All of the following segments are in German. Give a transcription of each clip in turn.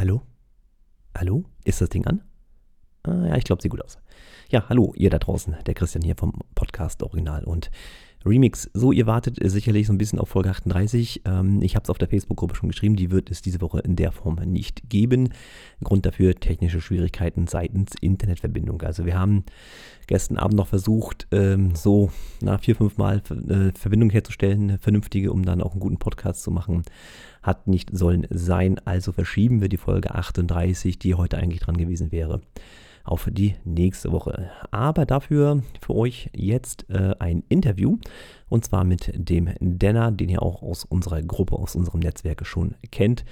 Hallo? Hallo? Ist das Ding an? Ah, ja, ich glaube, sieht gut aus. Ja, hallo, ihr da draußen. Der Christian hier vom Podcast Original und Remix. So, ihr wartet sicherlich so ein bisschen auf Folge 38. Ähm, ich habe es auf der Facebook-Gruppe schon geschrieben, die wird es diese Woche in der Form nicht geben. Grund dafür technische Schwierigkeiten seitens Internetverbindung. Also wir haben gestern Abend noch versucht, ähm, so nach vier, fünf Mal äh, Verbindung herzustellen, eine vernünftige, um dann auch einen guten Podcast zu machen. Hat nicht sollen sein, also verschieben wir die Folge 38, die heute eigentlich dran gewesen wäre auf die nächste Woche. Aber dafür für euch jetzt äh, ein Interview und zwar mit dem Denner, den ihr auch aus unserer Gruppe, aus unserem Netzwerk schon kennt.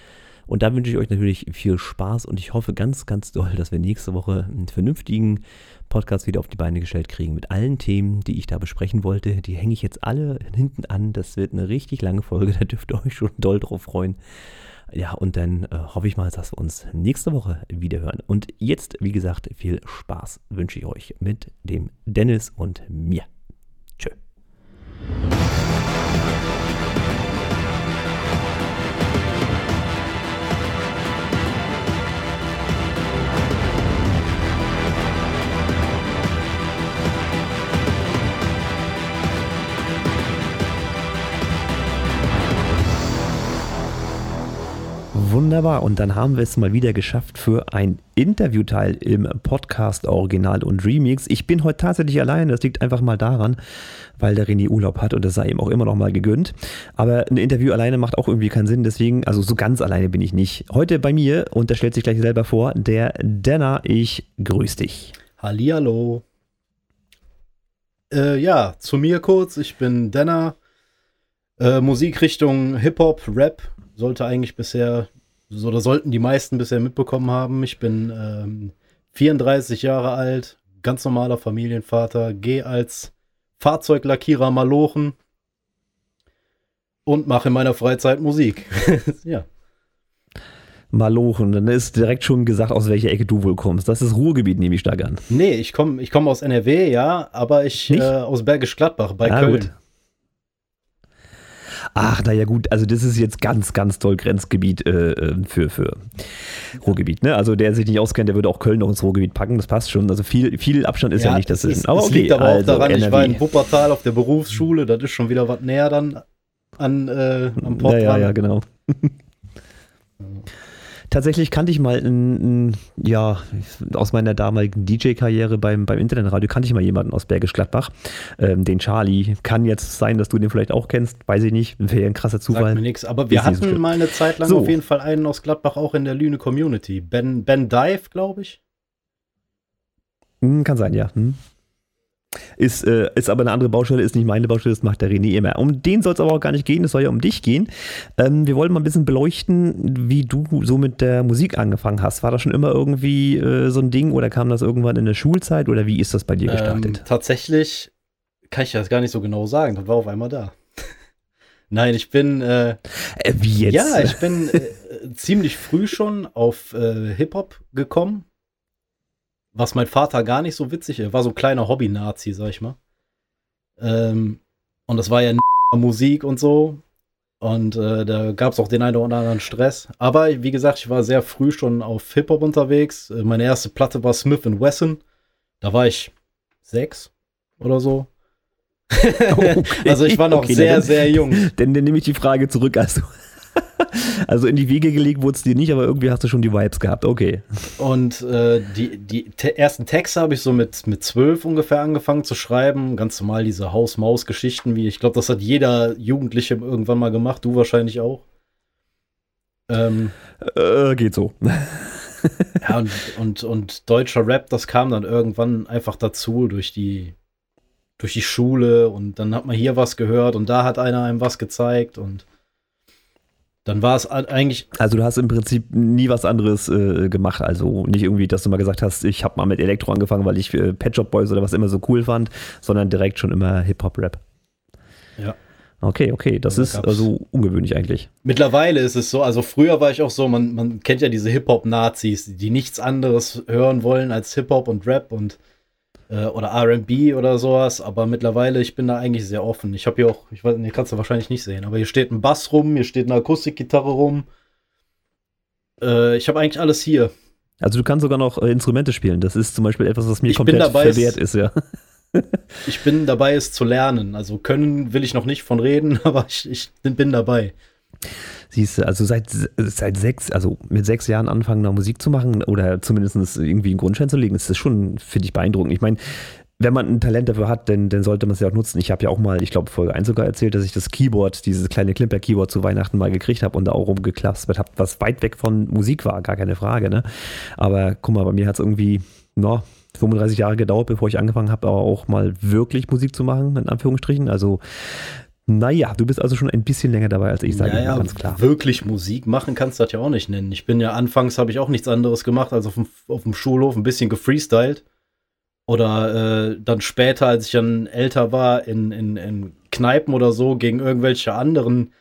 Und da wünsche ich euch natürlich viel Spaß und ich hoffe ganz, ganz doll, dass wir nächste Woche einen vernünftigen Podcast wieder auf die Beine gestellt kriegen mit allen Themen, die ich da besprechen wollte. Die hänge ich jetzt alle hinten an. Das wird eine richtig lange Folge, da dürft ihr euch schon doll drauf freuen. Ja, und dann äh, hoffe ich mal, dass wir uns nächste Woche wieder hören. Und jetzt, wie gesagt, viel Spaß wünsche ich euch mit dem Dennis und mir. Tschö. Wunderbar. Und dann haben wir es mal wieder geschafft für ein Interviewteil im Podcast Original und Remix. Ich bin heute tatsächlich alleine. Das liegt einfach mal daran, weil der René Urlaub hat und das sei ihm auch immer noch mal gegönnt. Aber ein Interview alleine macht auch irgendwie keinen Sinn. Deswegen, also so ganz alleine bin ich nicht. Heute bei mir, und der stellt sich gleich selber vor, der Denner. Ich grüße dich. Hallihallo. Äh, ja, zu mir kurz. Ich bin Denner. Äh, Musikrichtung Hip-Hop, Rap sollte eigentlich bisher so, da sollten die meisten bisher mitbekommen haben. Ich bin ähm, 34 Jahre alt, ganz normaler Familienvater, gehe als Fahrzeuglackierer malochen und mache in meiner Freizeit Musik. ja. Malochen, dann ist direkt schon gesagt, aus welcher Ecke du wohl kommst. Das ist Ruhrgebiet, nehme ich stark an. Nee, ich komme ich komm aus NRW, ja, aber ich äh, aus Bergisch Gladbach bei ah, Köln. Gut. Ach, naja, gut, also das ist jetzt ganz, ganz toll Grenzgebiet äh, äh, für, für Ruhrgebiet. Ne? Also der sich nicht auskennt, der würde auch Köln noch ins Ruhrgebiet packen, das passt schon. Also viel, viel Abstand ist ja, ja nicht dazwischen. aber okay, liegt aber also auch daran, NRW. ich war in Wuppertal auf der Berufsschule, das ist schon wieder was näher dann an, äh, am Port. Ja, ja, ja, genau. Tatsächlich kannte ich mal, ein, ein, ja, aus meiner damaligen DJ-Karriere beim, beim Internetradio, kannte ich mal jemanden aus Bergisch Gladbach, ähm, den Charlie. Kann jetzt sein, dass du den vielleicht auch kennst, weiß ich nicht, wäre ein krasser Zufall. Sagt mir nichts, aber wir hatten mal eine Zeit lang so. auf jeden Fall einen aus Gladbach auch in der Lüne Community. Ben, ben Dive, glaube ich. Hm, kann sein, ja. Hm. Ist, äh, ist aber eine andere Baustelle, ist nicht meine Baustelle, das macht der René immer. Um den soll es aber auch gar nicht gehen, es soll ja um dich gehen. Ähm, wir wollen mal ein bisschen beleuchten, wie du so mit der Musik angefangen hast. War das schon immer irgendwie äh, so ein Ding oder kam das irgendwann in der Schulzeit oder wie ist das bei dir gestartet? Ähm, tatsächlich kann ich das gar nicht so genau sagen, das war auf einmal da. Nein, ich bin. Äh, äh, wie jetzt? Ja, ich bin äh, ziemlich früh schon auf äh, Hip-Hop gekommen was mein Vater gar nicht so witzig, er war so ein kleiner Hobby-Nazi, sag ich mal. Ähm, und das war ja Musik und so. Und äh, da gab es auch den einen oder anderen Stress. Aber wie gesagt, ich war sehr früh schon auf Hip-Hop unterwegs. Äh, meine erste Platte war Smith Wesson. Da war ich sechs oder so. okay. also ich war noch okay, sehr, sehr jung. Denn dann nehme ich die Frage zurück. Also also in die Wege gelegt wurde es dir nicht, aber irgendwie hast du schon die Vibes gehabt. Okay. Und äh, die, die te ersten Texte habe ich so mit, mit zwölf ungefähr angefangen zu schreiben. Ganz normal diese Haus-Maus-Geschichten, wie ich glaube, das hat jeder Jugendliche irgendwann mal gemacht, du wahrscheinlich auch. Ähm, äh, geht so. ja, und, und, und deutscher Rap, das kam dann irgendwann einfach dazu durch die, durch die Schule und dann hat man hier was gehört und da hat einer einem was gezeigt und dann war es eigentlich. Also du hast im Prinzip nie was anderes äh, gemacht. Also nicht irgendwie, dass du mal gesagt hast, ich habe mal mit Elektro angefangen, weil ich äh, Pet Shop Boys oder was immer so cool fand, sondern direkt schon immer Hip-Hop-Rap. Ja. Okay, okay, das ja, ist also ungewöhnlich eigentlich. Mittlerweile ist es so, also früher war ich auch so, man, man kennt ja diese Hip-Hop-Nazis, die nichts anderes hören wollen als Hip-Hop und Rap und äh, oder RB oder sowas, aber mittlerweile, ich bin da eigentlich sehr offen. Ich habe hier auch, ich weiß, nicht, kannst du wahrscheinlich nicht sehen, aber hier steht ein Bass rum, hier steht eine Akustikgitarre rum. Äh, ich habe eigentlich alles hier. Also du kannst sogar noch äh, Instrumente spielen. Das ist zum Beispiel etwas, was mir Ich komplett dabei, verwehrt ist, ja. Ich bin dabei, es zu lernen. Also können will ich noch nicht von reden, aber ich, ich bin dabei. Siehst du, also seit, seit sechs, also mit sechs Jahren anfangen, noch Musik zu machen oder zumindest irgendwie einen Grundstein zu legen, ist das schon, finde ich, beeindruckend. Ich meine, wenn man ein Talent dafür hat, dann, dann sollte man es ja auch nutzen. Ich habe ja auch mal, ich glaube, Folge 1 sogar erzählt, dass ich das Keyboard, dieses kleine Klimper-Keyboard zu Weihnachten mal gekriegt habe und da auch rumgeklaspert habe, was weit weg von Musik war, gar keine Frage. Ne? Aber guck mal, bei mir hat es irgendwie, no, 35 Jahre gedauert, bevor ich angefangen habe, aber auch mal wirklich Musik zu machen, in Anführungsstrichen. Also, naja, du bist also schon ein bisschen länger dabei als ich, sage ja, ich mal ja, ganz klar. Wirklich Musik machen kannst du das ja auch nicht nennen. Ich bin ja anfangs, habe ich auch nichts anderes gemacht, als auf dem, auf dem Schulhof ein bisschen gefreestylt. Oder äh, dann später, als ich dann älter war, in, in, in Kneipen oder so, gegen irgendwelche anderen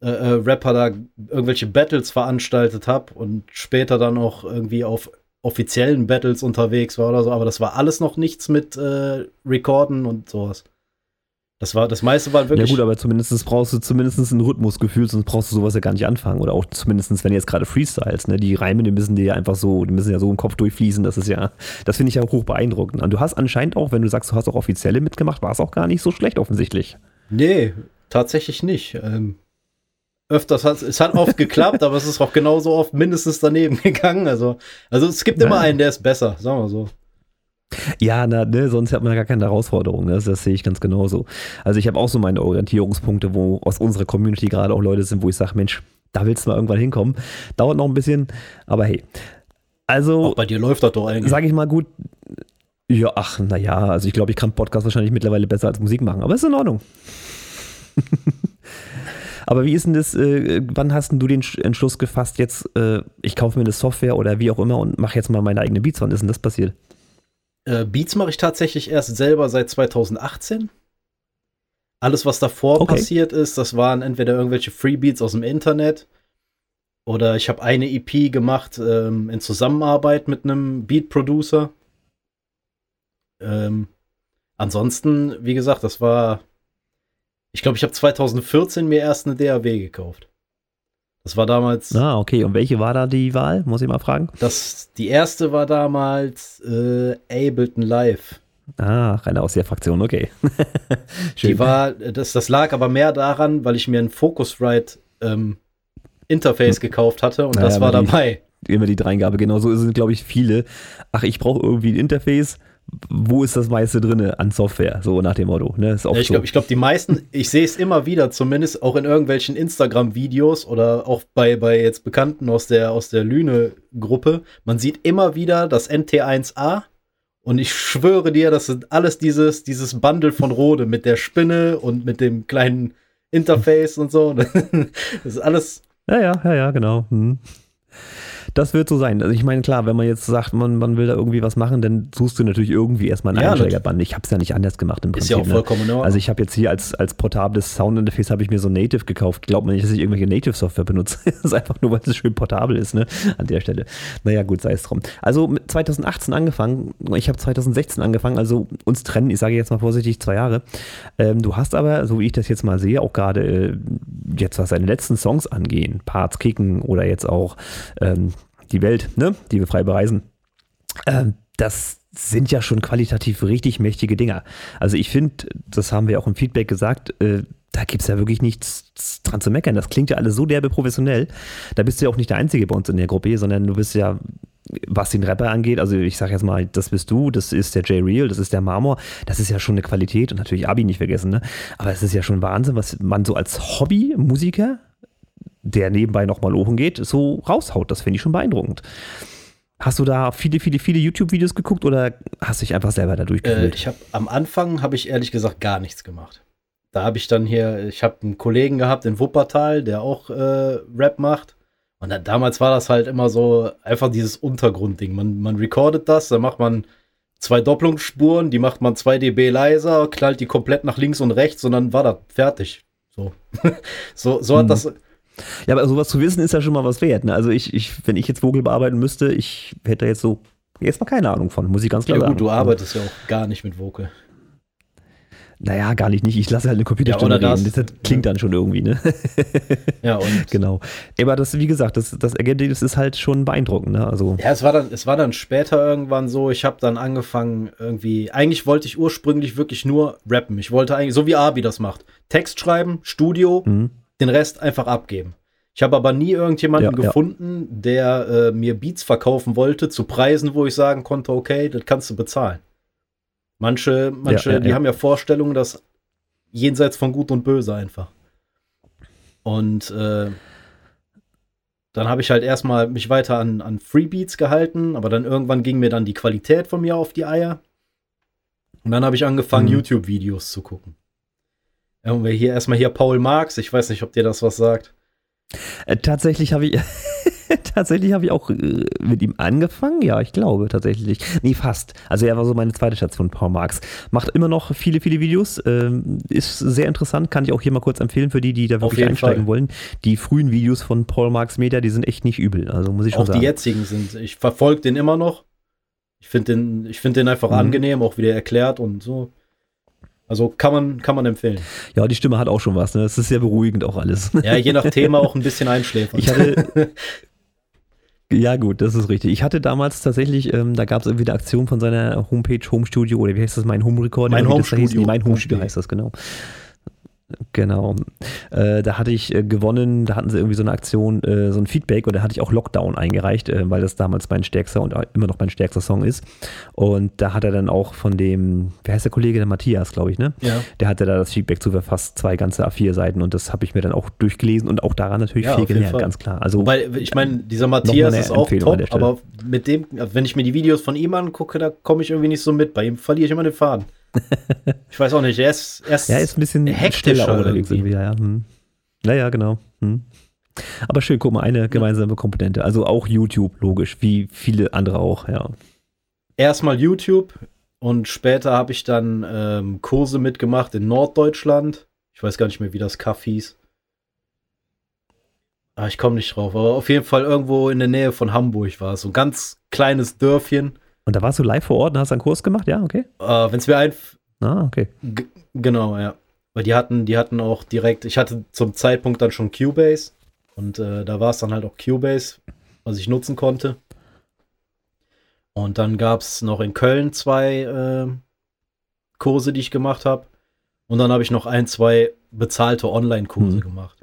äh, äh, Rapper da irgendwelche Battles veranstaltet habe und später dann auch irgendwie auf offiziellen Battles unterwegs war oder so. Aber das war alles noch nichts mit äh, Recorden und sowas. Das war, das meiste war Ja wirklich. gut, aber zumindest brauchst du zumindest ein Rhythmusgefühl, sonst brauchst du sowas ja gar nicht anfangen. Oder auch zumindest, wenn du jetzt gerade Freestyles, ne? Die Reime, die müssen dir ja einfach so, die müssen ja so im Kopf durchfließen. Das ist ja, das finde ich ja hoch beeindruckend. Und du hast anscheinend auch, wenn du sagst, du hast auch offizielle mitgemacht, war es auch gar nicht so schlecht offensichtlich. Nee, tatsächlich nicht. Ähm, öfters hat es hat oft geklappt, aber es ist auch genauso oft mindestens daneben gegangen. Also, also es gibt immer Ja. einen, der ist besser, sagen wir so. Ja, na, ne, sonst hat man ja gar keine Herausforderung. Ne? Das, das sehe ich ganz genauso. Also ich habe auch so meine Orientierungspunkte, wo aus unserer Community gerade auch Leute sind, wo ich sage, Mensch, da willst du mal irgendwann hinkommen. Dauert noch ein bisschen, aber hey. Also, Auch bei dir läuft das doch eigentlich. sage ich mal gut, ja, ach, naja, also ich glaube, ich kann Podcast wahrscheinlich mittlerweile besser als Musik machen, aber ist in Ordnung. aber wie ist denn das, äh, wann hast denn du den Sch- Entschluss gefasst, jetzt, äh, ich kaufe mir eine Software oder wie auch immer und mache jetzt mal meine eigene Beats? Wann ist denn das passiert? Äh, Beats mache ich tatsächlich erst selber seit 2018. Alles, was davor Okay. passiert ist, das waren entweder irgendwelche Freebeats aus dem Internet oder ich habe eine EP gemacht ähm, in Zusammenarbeit mit einem Beat-Producer. Ähm, ansonsten, wie gesagt, das war, ich glaube, ich habe 2014 mir erst eine DAW gekauft. Das war damals, Ah, okay. Und welche war da die Wahl? Muss ich mal fragen. das, die erste war damals äh, Ableton Live. Ah, reiner aus der Fraktion, okay. Die war, das, das lag aber mehr daran, weil ich mir ein Focusrite ähm, Interface gekauft hatte und Naja, das war die- dabei. Immer die Dreingabe, genau so sind, glaube ich, viele. Ach, ich brauche irgendwie ein Interface. Wo ist das meiste drin an Software? So nach dem Motto. Ne? Ist Ja, ich so. glaube, ich glaub, die meisten, ich sehe es immer wieder, zumindest auch in irgendwelchen Instagram-Videos oder auch bei, bei jetzt Bekannten aus der, aus der Lüne-Gruppe. Man sieht immer wieder das NT1A und ich schwöre dir, das sind alles dieses, dieses Bundle von Rode mit der Spinne und mit dem kleinen Interface und so. Das ist alles Ja, ja, ja, ja, genau. Hm. Das wird so sein. Also ich meine, klar, wenn man jetzt sagt, man, man will da irgendwie was machen, dann suchst du natürlich irgendwie erstmal einen Ja, Einsteigerband. Ich habe es ja nicht anders gemacht im ist Prinzip. ja auch ne? vollkommen Ordnung. Also ich habe jetzt hier als, als portables Soundinterface habe ich mir so Native gekauft. Glaubt man nicht, dass ich irgendwelche Native-Software benutze. das ist einfach nur, weil es schön portabel ist, ne? An der Stelle. Naja, gut, sei es drum. Also mit 2018 angefangen, ich habe 2016 angefangen, also uns trennen, ich sage jetzt mal vorsichtig, zwei Jahre. Ähm, du hast aber, so wie ich das jetzt mal sehe, auch gerade äh, jetzt, was deine letzten Songs angehen, Parts Kicken oder jetzt auch ähm, die Welt, ne? Die wir frei bereisen. Ähm, das sind ja schon qualitativ richtig mächtige Dinger. Also ich finde, das haben wir auch im Feedback gesagt, äh, da gibt es ja wirklich nichts dran zu meckern. Das klingt ja alles so derbe professionell. Da bist du ja auch nicht der Einzige bei uns in der Gruppe, sondern du bist ja, was den Rapper angeht, also ich sage jetzt mal, das bist du, das ist der J Real, das ist der Marmor, das ist ja schon eine Qualität und natürlich Abi nicht vergessen, ne? Aber es ist ja schon Wahnsinn, was man so als Hobby-Musiker, der nebenbei nochmal oben geht, so raushaut. Das finde ich schon beeindruckend. Hast du da viele, viele, viele YouTube-Videos geguckt oder hast du dich einfach selber da Äh, durchgefühlt? ich habe am Anfang habe ich ehrlich gesagt gar nichts gemacht. Da habe ich dann hier, ich habe einen Kollegen gehabt in Wuppertal, der auch äh, Rap macht. Und dann, damals war das halt immer so einfach dieses Untergrundding. Man, man recordet das, dann macht man zwei Doppelungsspuren, die macht man 2 dB leiser, knallt die komplett nach links und rechts und dann war das fertig. So, so, so hat Hm. das. Ja, aber sowas zu wissen ist ja schon mal was wert. Ne? Also ich, ich, wenn ich jetzt Vogel bearbeiten müsste, ich hätte jetzt so erstmal keine Ahnung von, muss ich ganz Ja klar sagen. gut, du arbeitest ja auch gar nicht mit Vocal. Naja, gar nicht, nicht. Ich lasse halt eine Computerstimme Ja, reden. das. Das, klingt dann schon irgendwie, ne? Ja, und genau. Aber das, wie gesagt, das, das Ergebnis ist halt schon beeindruckend, ne? Also, Ja, es war dann, es war dann später irgendwann so, ich habe dann angefangen irgendwie, eigentlich wollte ich ursprünglich wirklich nur rappen. Ich wollte eigentlich, so wie Abi das macht, Text schreiben, Studio, mhm. Den Rest einfach abgeben. Ich habe aber nie irgendjemanden Ja, ja. gefunden, der äh, mir Beats verkaufen wollte zu Preisen, wo ich sagen konnte, okay, das kannst du bezahlen. Manche, manche, Ja, ja, die ja. haben ja Vorstellungen, dass jenseits von Gut und Böse einfach. Und äh, dann habe ich halt erstmal mich weiter an, an Freebeats gehalten, aber dann irgendwann ging mir dann die Qualität von mir auf die Eier. Und dann habe ich angefangen, Mhm. YouTube-Videos zu gucken. Ja, und wir hier erstmal hier Paul Marx, ich weiß nicht, ob dir das was sagt. Äh, tatsächlich habe ich tatsächlich habe ich auch äh, mit ihm angefangen. Ja, ich glaube tatsächlich. Nee, fast. Also er war so meine zweite Station, Paul Marx. Macht immer noch viele, viele Videos. Ähm, ist sehr interessant. Kann ich auch hier mal kurz empfehlen für die, die da wirklich einsteigen Fall. wollen. Die frühen Videos von Paul Marx Media, die sind echt nicht übel. Also muss ich schon Auch sagen. die jetzigen sind. Ich verfolge den immer noch. Ich finde den, ich find den einfach Mhm. angenehm, auch wie der erklärt und so. Also kann man, kann man empfehlen. Ja, die Stimme hat auch schon was. Ne? Es ist sehr beruhigend auch alles. Ja, je nach Thema auch ein bisschen einschläfern. Ich hatte. Ja, gut, das ist richtig. Ich hatte damals tatsächlich, ähm, da gab es irgendwie eine Aktion von seiner Homepage, Home Studio, oder wie heißt das, mein Home Recording? Mein Home das hieß? Studio. Nee, mein Home Studio heißt das, genau. Genau. Äh, da hatte ich äh, gewonnen, da hatten sie irgendwie so eine Aktion, äh, so ein Feedback und da hatte ich auch Lockdown eingereicht, äh, weil das damals mein stärkster und immer noch mein stärkster Song ist. Und da hat er dann auch von dem, wie heißt der Kollege, der Matthias, glaube ich, ne? ja. Der hatte da das Feedback zu verfasst, zwei ganze A4-Seiten und das habe ich mir dann auch durchgelesen und auch daran natürlich Ja, viel gelernt, Fall. ganz klar. Also, Wobei, ich meine, dieser Matthias ist auch Empfehlung top, aber mit dem, wenn ich mir die Videos von ihm angucke, da komme ich irgendwie nicht so mit. Bei ihm verliere ich immer den Faden. Ich weiß auch nicht, er ist, er ist, Ja, ist ein bisschen hektischer irgendwie. irgendwie. Ja, ja. Hm. Naja, genau. Hm. Aber schön, guck mal, eine gemeinsame Komponente. Also auch YouTube, logisch, wie viele andere auch, ja. erstmal YouTube und später habe ich dann ähm, Kurse mitgemacht in Norddeutschland. Ich weiß gar nicht mehr, wie das Kaff hieß. Ah, ich komme nicht drauf, aber auf jeden Fall irgendwo in der Nähe von Hamburg war es. So ein ganz kleines Dörfchen. Und da warst du live vor Ort und hast einen Kurs gemacht, ja, okay. Äh, Wenn es mir ein, Ah, okay. G genau, ja. Weil die hatten, die hatten auch direkt, ich hatte zum Zeitpunkt dann schon Cubase und äh, da war es dann halt auch Cubase, was ich nutzen konnte. Und dann gab es noch in Köln zwei äh, Kurse, die ich gemacht habe. Und dann habe ich noch ein, zwei bezahlte Online-Kurse Mhm. gemacht.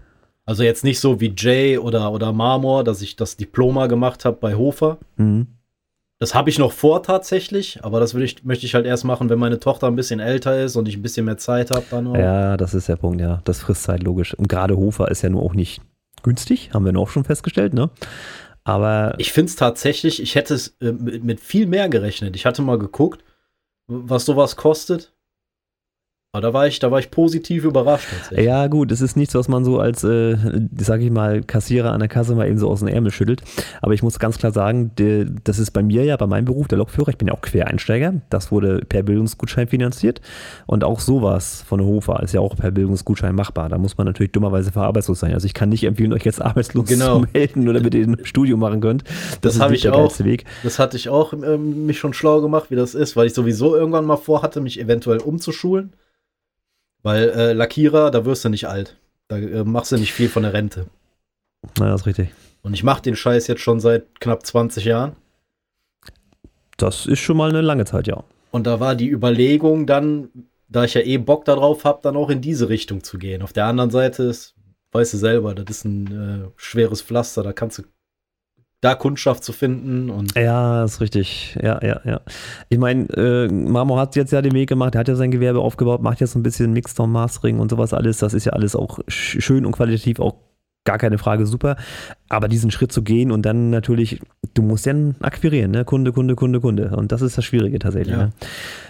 Also jetzt nicht so wie Jay oder, oder Marmor, dass ich das Diploma gemacht habe bei Hofer. Mhm. Das habe ich noch vor tatsächlich, aber das ich, möchte ich halt erst machen, wenn meine Tochter ein bisschen älter ist und ich ein bisschen mehr Zeit habe dann auch. Ja, das ist der Punkt, ja. Das frisst Zeit, logisch. Und gerade Hofer ist ja nur auch nicht günstig, haben wir noch schon festgestellt, ne? Aber Ich finde es tatsächlich, ich hätte es äh, mit, mit viel mehr gerechnet. Ich hatte mal geguckt, was sowas kostet. Aber da war ich, da war ich positiv überrascht. Ja, gut, es ist nichts, was man so als, äh, sag ich mal, Kassierer an der Kasse mal eben so aus dem Ärmel schüttelt. Aber ich muss ganz klar sagen, der, das ist bei mir ja, bei meinem Beruf, der Lokführer, ich bin ja auch Quereinsteiger. Das wurde per Bildungsgutschein finanziert. Und auch sowas von der Hofer ist ja auch per Bildungsgutschein machbar. Da muss man natürlich dummerweise für arbeitslos sein. Also ich kann nicht empfehlen, euch jetzt arbeitslos Genau. zu melden oder mit dem Studium machen könnt. Das ist habe nicht ich der auch. Weg. Das hatte ich auch ähm, mich schon schlau gemacht, wie das ist, weil ich sowieso irgendwann mal vorhatte, mich eventuell umzuschulen. Weil äh, Lackierer, da wirst du nicht alt. Da äh, machst du nicht viel von der Rente. Na, das ist richtig. Und ich mache den Scheiß jetzt schon seit knapp 20 Jahren. Das ist schon mal eine lange Zeit, ja. Und da war die Überlegung dann, da ich ja eh Bock darauf habe, dann auch in diese Richtung zu gehen. Auf der anderen Seite ist, weißt du selber, das ist ein äh, schweres Pflaster, da kannst du da Kundschaft zu finden und Ja, ist richtig. Ja, ja, ja. Ich meine, äh, Marmor hat jetzt ja den Weg gemacht, er hat ja sein Gewerbe aufgebaut, macht jetzt so ein bisschen Mixdown, Mastering und sowas alles. Das ist ja alles auch sch- schön und qualitativ auch gar keine Frage super. Aber diesen Schritt zu gehen und dann natürlich, du musst ja akquirieren, ne? Kunde, Kunde, Kunde, Kunde. Und das ist das Schwierige tatsächlich. Ja. Ne?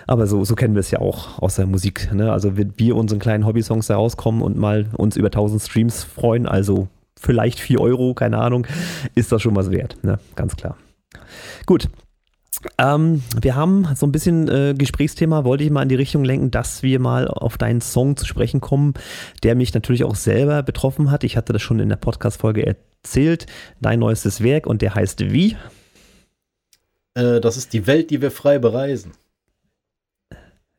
Aber so, so kennen wir es ja auch aus der Musik. Ne? Also wenn wir unseren kleinen Hobby-Songs da rauskommen und mal uns über 1000 Streams freuen, also vielleicht 4 Euro, keine Ahnung, ist das schon was wert. Ne? Ganz klar. Gut. Ähm, wir haben so ein bisschen äh, Gesprächsthema, wollte ich mal in die Richtung lenken, dass wir mal auf deinen Song zu sprechen kommen, der mich natürlich auch selber betroffen hat. Ich hatte das schon in der Podcast-Folge erzählt. Dein neuestes Werk und der heißt wie? äh, das ist die Welt, die wir frei bereisen.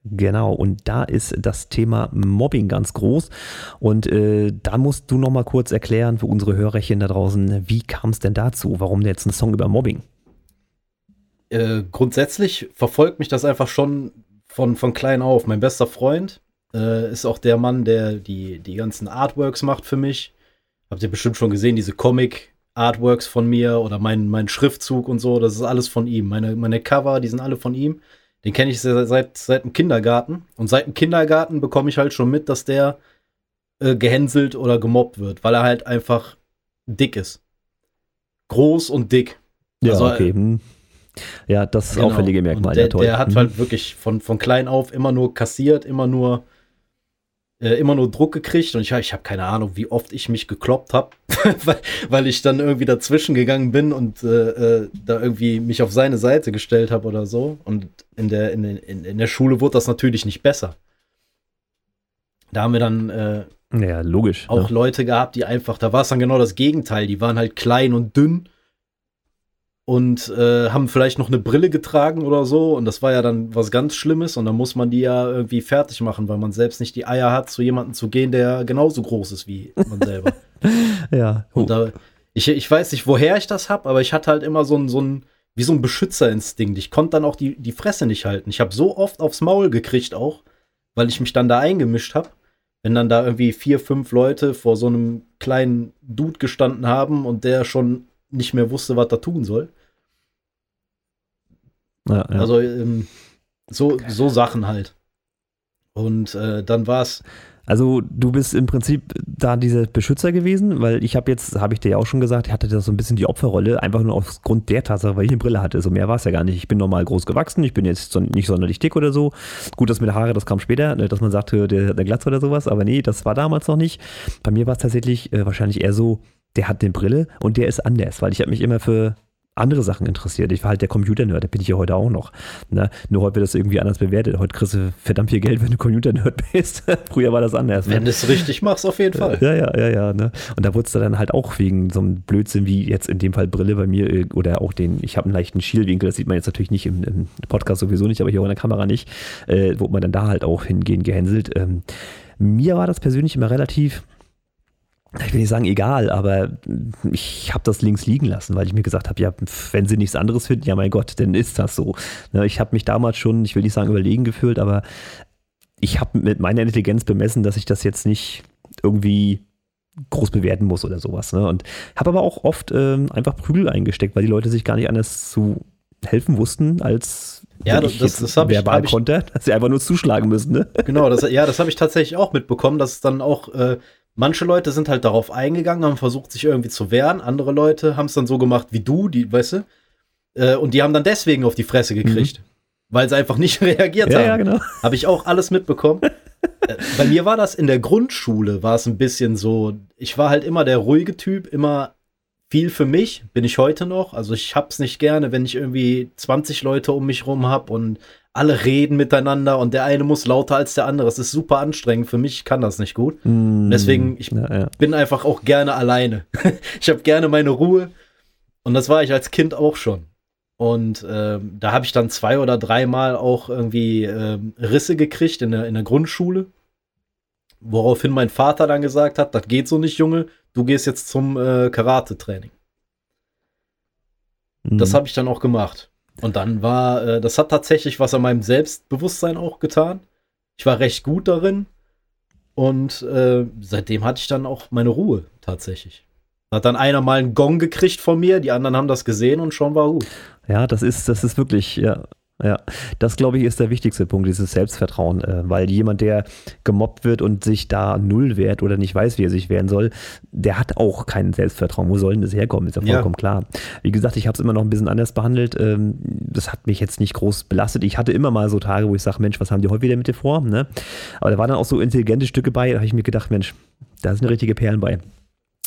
Genau, und da ist das Thema Mobbing ganz groß. Und äh, da musst du nochmal kurz erklären für unsere Hörerchen da draußen, wie kam es denn dazu? Warum jetzt ein Song über Mobbing? Äh, grundsätzlich verfolgt mich das einfach schon von, von klein auf. Mein bester Freund äh, ist auch der Mann, der die, die ganzen Artworks macht für mich. Habt ihr bestimmt schon gesehen, diese Comic-Artworks von mir oder mein, mein Schriftzug und so, das ist alles von ihm. Meine, meine Cover, die sind alle von ihm. Den kenne ich seit, seit, dem Kindergarten. Und seit dem Kindergarten bekomme ich halt schon mit, dass der äh, gehänselt oder gemobbt wird, weil er halt einfach dick ist. Groß und dick. Ja, also, okay. Hm. Ja, das genau. auffällige Merkmal. der, ja, toll. der hat mhm. halt wirklich von, von klein auf immer nur kassiert, immer nur äh, immer nur Druck gekriegt und ich, ich habe keine Ahnung, wie oft ich mich gekloppt habe, weil, weil ich dann irgendwie dazwischen gegangen bin und äh, äh, da irgendwie mich auf seine Seite gestellt habe oder so. Und in der, in, in, in der Schule wurde das natürlich nicht besser. Da haben wir dann äh, ja, logisch. Auch ja. Leute gehabt, die einfach, da war es dann genau das Gegenteil. Die waren halt klein und dünn und äh, haben vielleicht noch eine Brille getragen oder so. Und das war ja dann was ganz Schlimmes. Und dann muss man die ja irgendwie fertig machen, weil man selbst nicht die Eier hat, zu jemandem zu gehen, der genauso groß ist wie man selber. ja. Und da, ich, ich weiß nicht, woher ich das habe, aber ich hatte halt immer so ein, so ein, wie so ein Beschützerinstinkt. Ich konnte dann auch die, die Fresse nicht halten. Ich habe so oft aufs Maul gekriegt auch, weil ich mich dann da eingemischt habe. Wenn dann da irgendwie vier, fünf Leute vor so einem kleinen Dude gestanden haben und der schon nicht mehr wusste, was er tun soll. Ja, ja. Also ähm, so, so Sachen halt. Und äh, dann war es. Also du bist im Prinzip da dieser Beschützer gewesen, weil ich habe jetzt, habe ich dir ja auch schon gesagt, ich hatte da so ein bisschen die Opferrolle, einfach nur aufgrund der Tatsache, weil ich eine Brille hatte. So mehr war es ja gar nicht. Ich bin normal groß gewachsen, ich bin jetzt so, nicht sonderlich dick oder so. Gut, das mit der Haare, das kam später, ne, dass man sagte, der, der Glatz oder sowas, aber nee, das war damals noch nicht. Bei mir war es tatsächlich äh, wahrscheinlich eher so, der hat eine Brille und der ist anders, weil ich habe mich immer für andere Sachen interessiert. Ich war halt der Computer-Nerd, der bin ich ja heute auch noch. Ne? Nur heute wird das irgendwie anders bewertet. Heute kriegst du verdammt viel Geld, wenn du Computer-Nerd bist. Früher war das anders. Ne? Wenn du es richtig machst, auf jeden Fall. Ja, ja, ja, ja. Ne? Und da wurdest du dann halt auch wegen so einem Blödsinn wie jetzt in dem Fall Brille bei mir äh, oder auch den, ich habe einen leichten Schielwinkel, das sieht man jetzt natürlich nicht im, im, Podcast sowieso nicht, aber hier auch in der Kamera nicht, äh, wo man dann da halt auch hingehen gehänselt. Ähm, mir war das persönlich immer relativ ich will nicht sagen egal, aber ich habe das links liegen lassen, weil ich mir gesagt habe, ja, wenn sie nichts anderes finden, ja mein Gott, dann ist das so. Ne, ich habe mich damals schon, ich will nicht sagen überlegen gefühlt, aber ich habe mit meiner Intelligenz bemessen, dass ich das jetzt nicht irgendwie groß bewerten muss oder sowas. Ne? Und habe aber auch oft ähm, einfach Prügel eingesteckt, weil die Leute sich gar nicht anders zu helfen wussten, als ja, das, das, das ich, hab ich, konnte, dass sie einfach nur zuschlagen müssen. Ne? Genau, das, ja, das habe ich tatsächlich auch mitbekommen, dass es dann auch äh, Manche Leute sind halt darauf eingegangen, haben versucht, sich irgendwie zu wehren. Andere Leute haben es dann so gemacht wie du, die, weißt du? Äh, und die haben dann deswegen auf die Fresse gekriegt. Mhm. Weil sie einfach nicht reagiert ja, haben. Ja, genau. Habe ich auch alles mitbekommen. äh, bei mir war das in der Grundschule, war es ein bisschen so, ich war halt immer der ruhige Typ, immer viel für mich, bin ich heute noch. Also ich hab's nicht gerne, wenn ich irgendwie 20 Leute um mich rum hab und alle reden miteinander und der eine muss lauter als der andere. Das ist super anstrengend. Für mich kann das nicht gut. Mm, Deswegen, ich ja, ja. bin einfach auch gerne alleine. ich habe gerne meine Ruhe. Und das war ich als Kind auch schon. Und ähm, da habe ich dann zwei oder dreimal auch irgendwie ähm, Risse gekriegt in der, in der Grundschule. Woraufhin mein Vater dann gesagt hat, das geht so nicht, Junge, du gehst jetzt zum äh, Karate-Training. Mhm. Das habe ich dann auch gemacht. Und dann war, äh, das hat tatsächlich was an meinem Selbstbewusstsein auch getan. Ich war recht gut darin. Und äh, seitdem hatte ich dann auch meine Ruhe tatsächlich. Hat dann einer mal einen Gong gekriegt von mir, die anderen haben das gesehen und schon war gut. Ja, das ist, das ist wirklich, ja, ja, das glaube ich ist der wichtigste Punkt, dieses Selbstvertrauen, äh, weil jemand, der gemobbt wird und sich da null wehrt oder nicht weiß, wie er sich wehren soll, der hat auch kein Selbstvertrauen. Wo soll denn das herkommen? Ist ja vollkommen ja. klar. Wie gesagt, ich habe es immer noch ein bisschen anders behandelt. Ähm, das hat mich jetzt nicht groß belastet. Ich hatte immer mal so Tage, wo ich sage, Mensch, was haben die heute wieder mit dir vor? Ne? Aber da waren dann auch so intelligente Stücke bei, da habe ich mir gedacht, Mensch, da sind richtige Perlen bei.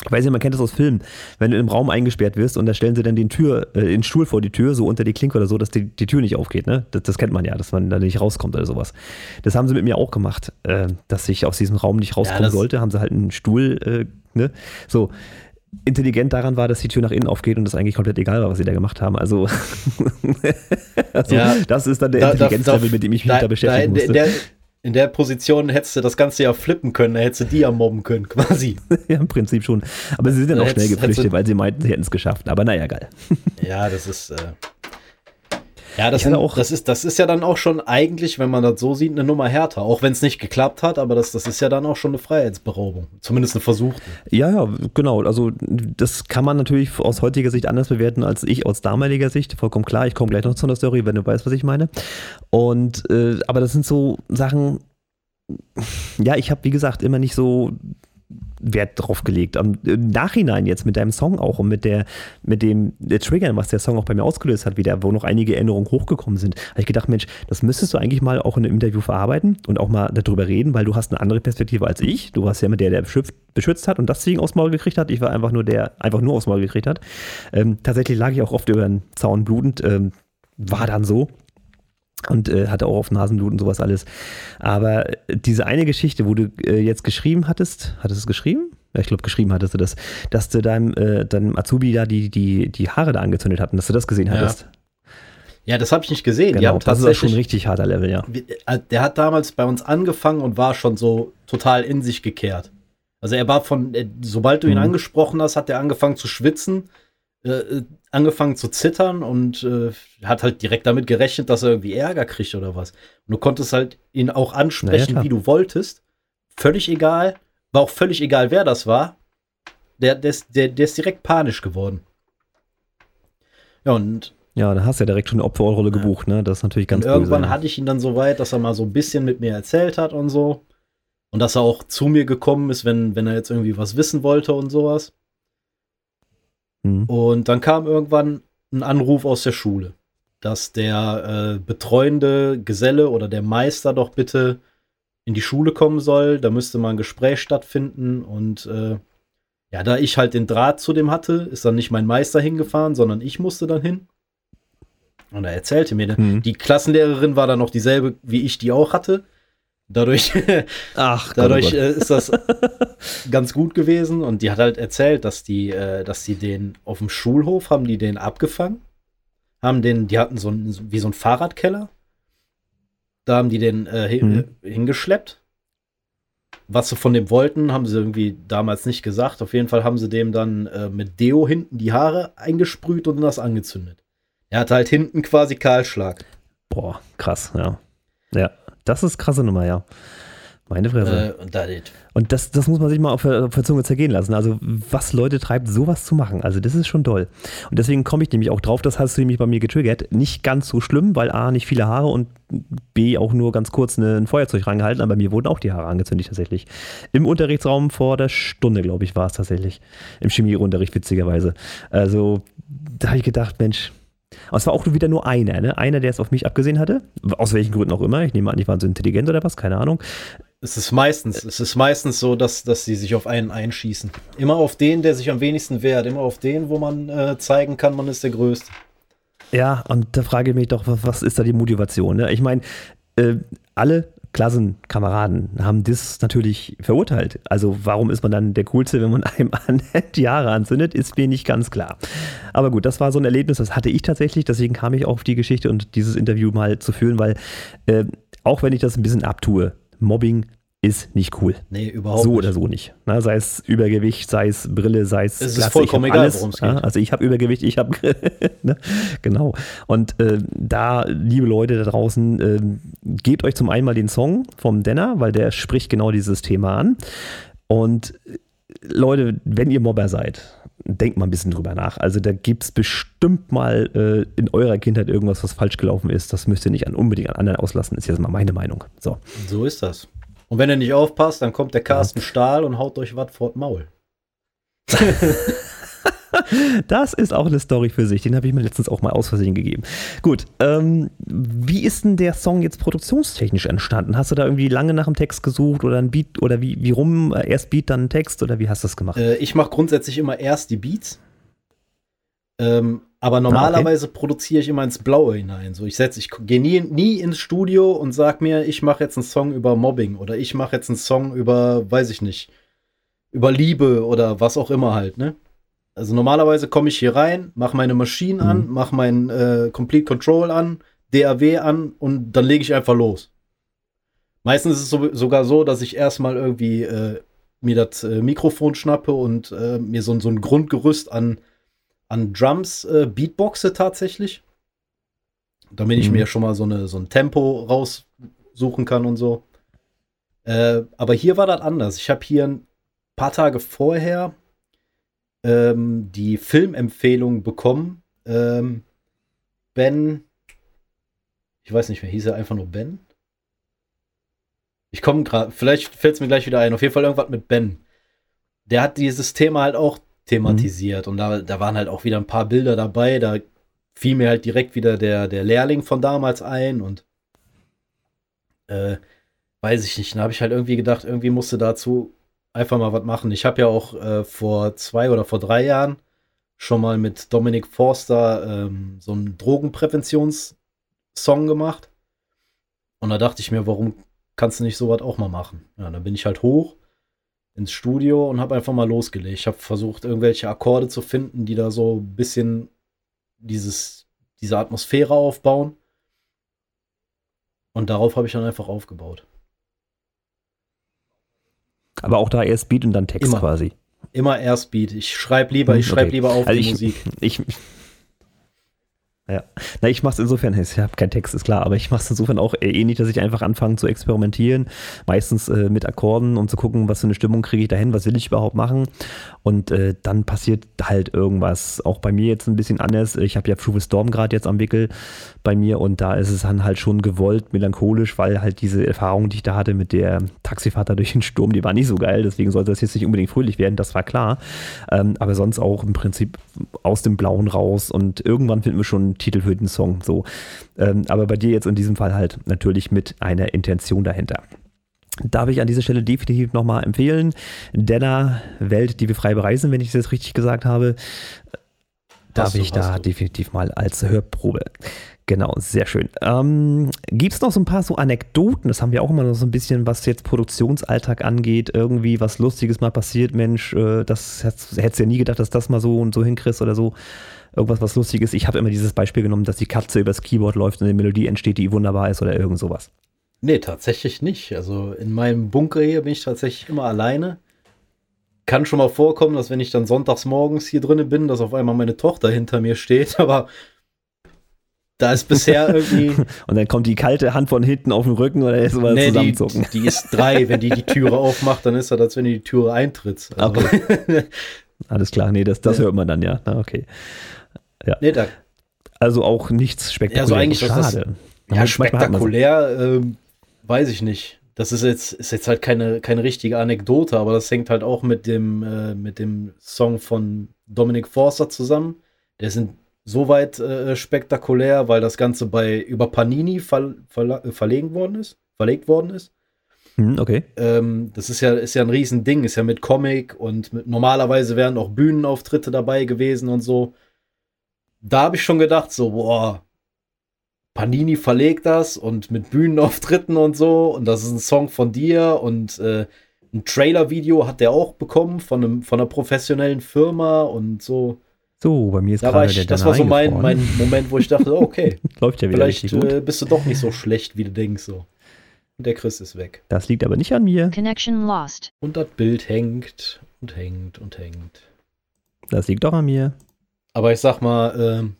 Ich weiß nicht, man kennt das aus Filmen, wenn du im Raum eingesperrt wirst und da stellen sie dann den Tür, äh, den Stuhl vor die Tür, so unter die Klinke oder so, dass die, die Tür nicht aufgeht, ne? Das, das, kennt man ja, dass man da nicht rauskommt oder sowas. Das haben sie mit mir auch gemacht, äh, dass ich aus diesem Raum nicht rauskommen ja, sollte, haben sie halt einen Stuhl, äh, ne? So. intelligent daran war, dass die Tür nach innen aufgeht und es eigentlich komplett egal war, was sie da gemacht haben. Also, also ja, das ist dann der da, Intelligenzlevel, mit dem ich mich da, beschäftigen musste. In der, in der Position hättest du das Ganze ja flippen können, da hättest du die ja mobben können, quasi. ja, im Prinzip schon. Aber sie sind dann auch schnell geflüchtet, weil sie meinten, sie hätten es geschafft. Aber naja, geil. ja, das ist. Äh ja, das, sind, auch, das, ist, das ist ja dann auch schon eigentlich, wenn man das so sieht, eine Nummer härter. Auch wenn es nicht geklappt hat, aber das, das ist ja dann auch schon eine Freiheitsberaubung. Zumindest eine versuchte. Ja, ja, genau. Also das kann man natürlich aus heutiger Sicht anders bewerten als ich aus damaliger Sicht. Vollkommen klar. Ich komme gleich noch zu einer Story, wenn du weißt, was ich meine. Und äh, aber das sind so Sachen, ja, ich habe, wie gesagt, immer nicht so Wert drauf gelegt. Im Nachhinein jetzt mit deinem Song auch und mit der, mit dem der Triggern, was der Song auch bei mir ausgelöst hat, wieder, wo noch einige Änderungen hochgekommen sind, habe ich gedacht, Mensch, das müsstest du eigentlich mal auch in einem Interview verarbeiten und auch mal darüber reden, weil du hast eine andere Perspektive als ich. Du warst ja immer der, der beschützt, beschützt hat und das Ding aufs Maul gekriegt hat. Ich war einfach nur der, einfach nur aufs Maul gekriegt hat. Ähm, tatsächlich lag ich auch oft über den Zaun blutend. Ähm, war dann so und äh, hatte auch auf Nasenblut und sowas alles. Aber diese eine Geschichte, wo du äh, jetzt geschrieben hattest, hattest du es geschrieben? Ja, ich glaube, geschrieben hattest du das, dass du deinem, äh, deinem Azubi da die, die, die Haare da angezündet hatten, dass du das gesehen hattest. Ja, das habe ich nicht gesehen. Genau, das ist auch schon ein richtig harter Level, ja. Äh, der hat damals bei uns angefangen und war schon so total in sich gekehrt. Also er war von, äh, sobald du ihn mhm. angesprochen hast, hat er angefangen zu schwitzen äh, äh, angefangen zu zittern und äh, hat halt direkt damit gerechnet, dass er irgendwie Ärger kriegt oder was. Und du konntest halt ihn auch ansprechen, ja, wie du wolltest. Völlig egal. War auch völlig egal, wer das war. Der, der, ist, der, der ist direkt panisch geworden. Ja, und. Ja, da hast du ja direkt schon eine Opferrolle ja. gebucht, ne? Das ist natürlich ganz und Irgendwann böse, hatte ich ihn dann so weit, dass er mal so ein bisschen mit mir erzählt hat und so. Und dass er auch zu mir gekommen ist, wenn, wenn er jetzt irgendwie was wissen wollte und sowas. Mhm. Und dann kam irgendwann ein Anruf aus der Schule, dass der äh, betreuende Geselle oder der Meister doch bitte in die Schule kommen soll. Da müsste mal ein Gespräch stattfinden. Und äh, ja, da ich halt den Draht zu dem hatte, ist dann nicht mein Meister hingefahren, sondern ich musste dann hin. Und er erzählte mir, mhm. die Klassenlehrerin war dann noch dieselbe, wie ich die auch hatte. Dadurch, Ach, dadurch Gott. Äh, ist das ganz gut gewesen. Und die hat halt erzählt, dass die, äh, dass die den auf dem Schulhof haben die den abgefangen. Haben den, die hatten so ein, wie so ein Fahrradkeller. Da haben die den äh, mhm. hingeschleppt. Was sie von dem wollten, haben sie irgendwie damals nicht gesagt. Auf jeden Fall haben sie dem dann äh, mit Deo hinten die Haare eingesprüht und das angezündet. Er hatte halt hinten quasi Kahlschlag. Boah, krass, ja. Ja. Das ist krasse Nummer, ja. Meine Fresse. Äh, und, da und das, das muss man sich mal auf der, auf der, Zunge zergehen lassen. Also, was Leute treibt, sowas zu machen. Also, das ist schon toll. Und deswegen komme ich nämlich auch drauf, das hast du nämlich bei mir getriggert. Nicht ganz so schlimm, weil A, nicht viele Haare und B, auch nur ganz kurz eine, ein Feuerzeug rangehalten. Aber bei mir wurden auch die Haare angezündigt, tatsächlich. Im Unterrichtsraum vor der Stunde, glaube ich, war es tatsächlich. Im Chemieunterricht, witzigerweise. Also, da habe ich gedacht, Mensch, aber es war auch wieder nur einer, ne? Einer, der es auf mich abgesehen hatte. Aus welchen Gründen auch immer. Ich nehme an, die waren so intelligent oder was, keine Ahnung. Es ist meistens, es ist meistens so, dass, dass sie sich auf einen einschießen. Immer auf den, der sich am wenigsten wehrt. Immer auf den, wo man äh, zeigen kann, man ist der Größte. Ja, und da frage ich mich doch, was, was ist da die Motivation? Ne? Ich meine, äh, alle Klassenkameraden haben das natürlich verurteilt. Also warum ist man dann der Coolste, wenn man einem die Haare anzündet, ist mir nicht ganz klar. Aber gut, das war so ein Erlebnis, das hatte ich tatsächlich, deswegen kam ich auf die Geschichte und dieses Interview mal zu führen, weil äh, auch wenn ich das ein bisschen abtue, Mobbing ist nicht cool. Nee, überhaupt so nicht. So oder so nicht. Na, sei es Übergewicht, sei es Brille, sei es. Es ist vollkommen egal, worum es geht. Ja, also ich habe Übergewicht, ich habe ne? genau. Und äh, da, liebe Leute da draußen, äh, gebt euch zum einen mal den Song vom Denner, weil der spricht genau dieses Thema an. Und äh, Leute, wenn ihr Mobber seid, denkt mal ein bisschen drüber nach. Also da gibt es bestimmt mal äh, in eurer Kindheit irgendwas, was falsch gelaufen ist. Das müsst ihr nicht an, unbedingt an anderen auslassen, ist jetzt mal meine Meinung. So, so ist das. Und wenn ihr nicht aufpasst, dann kommt der Carsten ja. Stahl und haut euch was vor Maul. das ist auch eine Story für sich. Den habe ich mir letztens auch mal aus Versehen gegeben. Gut, ähm, wie ist denn der Song jetzt produktionstechnisch entstanden? Hast du da irgendwie lange nach dem Text gesucht oder ein Beat oder wie, wie rum? Äh, erst Beat, dann Text oder wie hast du das gemacht? Äh, ich mache grundsätzlich immer erst die Beats. Ähm, aber normalerweise ah, okay. produziere ich immer ins Blaue hinein. So, ich setze, ich gehe nie, nie ins Studio und sag mir, ich mache jetzt einen Song über Mobbing oder ich mache jetzt einen Song über, weiß ich nicht, über Liebe oder was auch immer halt, ne? Also normalerweise komme ich hier rein, mache meine Maschinen an, Mhm. mache mein äh, Complete Control an, DAW an und dann lege ich einfach los. Meistens ist es so, sogar so, dass ich erstmal irgendwie äh, mir das äh, Mikrofon schnappe und äh, mir so, ein- so ein Grundgerüst an, an Drums äh, Beatboxe tatsächlich. Damit ich Mhm. mir schon mal so, eine, so ein Tempo raussuchen kann und so. Äh, aber hier war das anders. Ich habe hier ein paar Tage vorher ähm, die Filmempfehlung bekommen. Ähm, Ben, ich weiß nicht mehr, hieß er einfach nur Ben? Ich komme gerade, vielleicht fällt es mir gleich wieder ein. Auf jeden Fall irgendwas mit Ben. Der hat dieses Thema halt auch thematisiert und da, da waren halt auch wieder ein paar Bilder dabei. Da fiel mir halt direkt wieder der, der Lehrling von damals ein und äh, weiß ich nicht. Dann habe ich halt irgendwie gedacht, irgendwie musste dazu einfach mal was machen. Ich habe ja auch äh, vor zwei oder vor drei Jahren schon mal mit Dominic Forster ähm, so einen Drogenpräventions-Song gemacht. Und da dachte ich mir, warum kannst du nicht sowas auch mal machen? Ja, dann bin ich halt hoch ins Studio und habe einfach mal losgelegt. Ich habe versucht, irgendwelche Akkorde zu finden, die da so ein bisschen dieses, diese Atmosphäre aufbauen. Und darauf habe ich dann einfach aufgebaut. Aber auch da erst Beat und dann Text Immer. quasi. Immer erst Beat. Ich schreibe lieber, Hm, ich schreibe okay. lieber auf Also die ich, Musik. ich, ja. Na, ich mache es insofern, ich habe keinen Text, ist klar, aber ich mache es insofern auch äh, ähnlich, dass ich einfach anfange zu experimentieren, meistens äh, mit Akkorden, um zu gucken, was für eine Stimmung kriege ich dahin, was will ich überhaupt machen und äh, dann passiert halt irgendwas. Auch bei mir jetzt ein bisschen anders. Ich habe ja True Storm gerade jetzt am Wickel bei mir und da ist es dann halt schon gewollt melancholisch, weil halt diese Erfahrung, die ich da hatte mit der Taxifahrt durch den Sturm, die war nicht so geil, deswegen sollte das jetzt nicht unbedingt fröhlich werden, das war klar. Ähm, aber sonst auch im Prinzip aus dem Blauen raus und irgendwann finden wir schon einen Titel für den Song. So. Ähm, aber bei dir jetzt in diesem Fall halt natürlich mit einer Intention dahinter. Darf ich an dieser Stelle definitiv nochmal empfehlen. Denner Welt, die wir frei bereisen, wenn ich das richtig gesagt habe. Darf du, ich da du. definitiv mal als Hörprobe. Genau, sehr schön. Ähm, Gibt es noch so ein paar so Anekdoten? Das haben wir auch immer noch so ein bisschen, was jetzt Produktionsalltag angeht. Irgendwie was Lustiges mal passiert, Mensch, äh, das hättest hättest ja nie gedacht, dass das mal so und so hinkriegst oder so. Irgendwas, was Lustiges. Ich habe immer dieses Beispiel genommen, dass die Katze übers Keyboard läuft und eine Melodie entsteht, die wunderbar ist oder irgend sowas. Nee, tatsächlich nicht. Also in meinem Bunker hier bin ich tatsächlich immer alleine. Kann schon mal vorkommen, dass wenn ich dann sonntags morgens hier drinne bin, dass auf einmal meine Tochter hinter mir steht, aber da ist bisher irgendwie. Und dann kommt die kalte Hand von hinten auf den Rücken oder ist mal nee, die, zusammenzucken. die ist drei. Wenn die die Türe aufmacht, dann ist das, als wenn die die Türe eintritt. Also, Alles klar, nee, das, das Ja. hört man dann ja. Na, okay. Nee, da, Also auch nichts spektakuläres. Ja, also eigentlich ist das- Schade. ja, so- spektakulär, ähm, weiß ich nicht. Das ist jetzt, ist jetzt halt keine, keine richtige Anekdote, aber das hängt halt auch mit dem, äh, mit dem Song von Dominic Forster zusammen. Der ist insoweit äh, spektakulär, weil das Ganze bei über Panini ver, verla- äh, verlegen worden ist, verlegt worden ist. Hm, okay. Ähm, das ist ja, ist ja ein Riesending, ist ja mit Comic und mit, normalerweise wären auch Bühnenauftritte dabei gewesen und so. Da habe ich schon gedacht, so, boah, Panini verlegt das und mit Bühnenauftritten und so und das ist ein Song von dir und äh, ein Trailer-Video hat der auch bekommen von, einem, von einer professionellen Firma und so. So, bei mir ist Da war gerade der ich, das Donner war so mein, mein Moment, wo ich dachte, okay, Läuft ja wieder vielleicht äh, bist du doch nicht so schlecht, wie du denkst. So. Und der Chris ist weg. Das liegt aber nicht an mir. Connection lost. Und das Bild hängt und hängt und hängt. Das liegt doch an mir. Aber ich sag mal, ähm,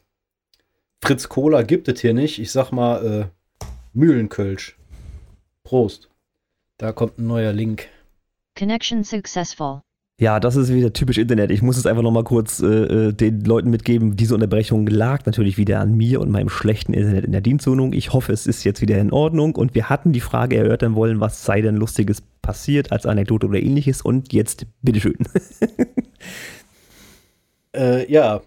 Fritz Cola gibt es hier nicht. Ich sag mal, äh, Mühlenkölsch. Prost. Da kommt ein neuer Link. Connection successful. Ja, das ist wieder typisch Internet. Ich muss es einfach nochmal kurz äh, äh, den Leuten mitgeben. Diese Unterbrechung lag natürlich wieder an mir und meinem schlechten Internet in der Dienstwohnung. Ich hoffe, es ist jetzt wieder in Ordnung. Und wir hatten die Frage erörtern wollen, was sei denn Lustiges passiert als Anekdote oder ähnliches. Und jetzt, bitteschön. Äh, ja,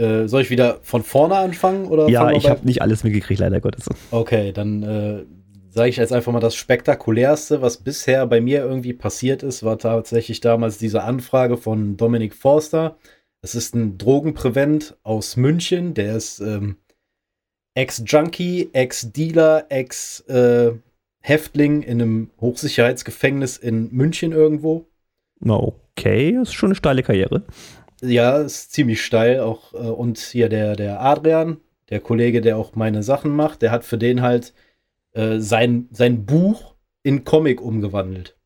äh, soll ich wieder von vorne anfangen? Oder ja, ich habe nicht alles mitgekriegt, leider Gottes. Okay, dann äh, sage ich jetzt einfach mal das Spektakulärste, was bisher bei mir irgendwie passiert ist, war tatsächlich damals diese Anfrage von Dominic Forster. Es ist ein Drogenprävent aus München, der ist ähm, Ex-Junkie, Ex-Dealer, Ex-Häftling in einem Hochsicherheitsgefängnis in München irgendwo. Okay, das ist schon eine steile Karriere. Ja, ist ziemlich steil auch. Äh, und hier der, der Adrian, der Kollege, der auch meine Sachen macht, der hat für den halt äh, sein, sein Buch in Comic umgewandelt.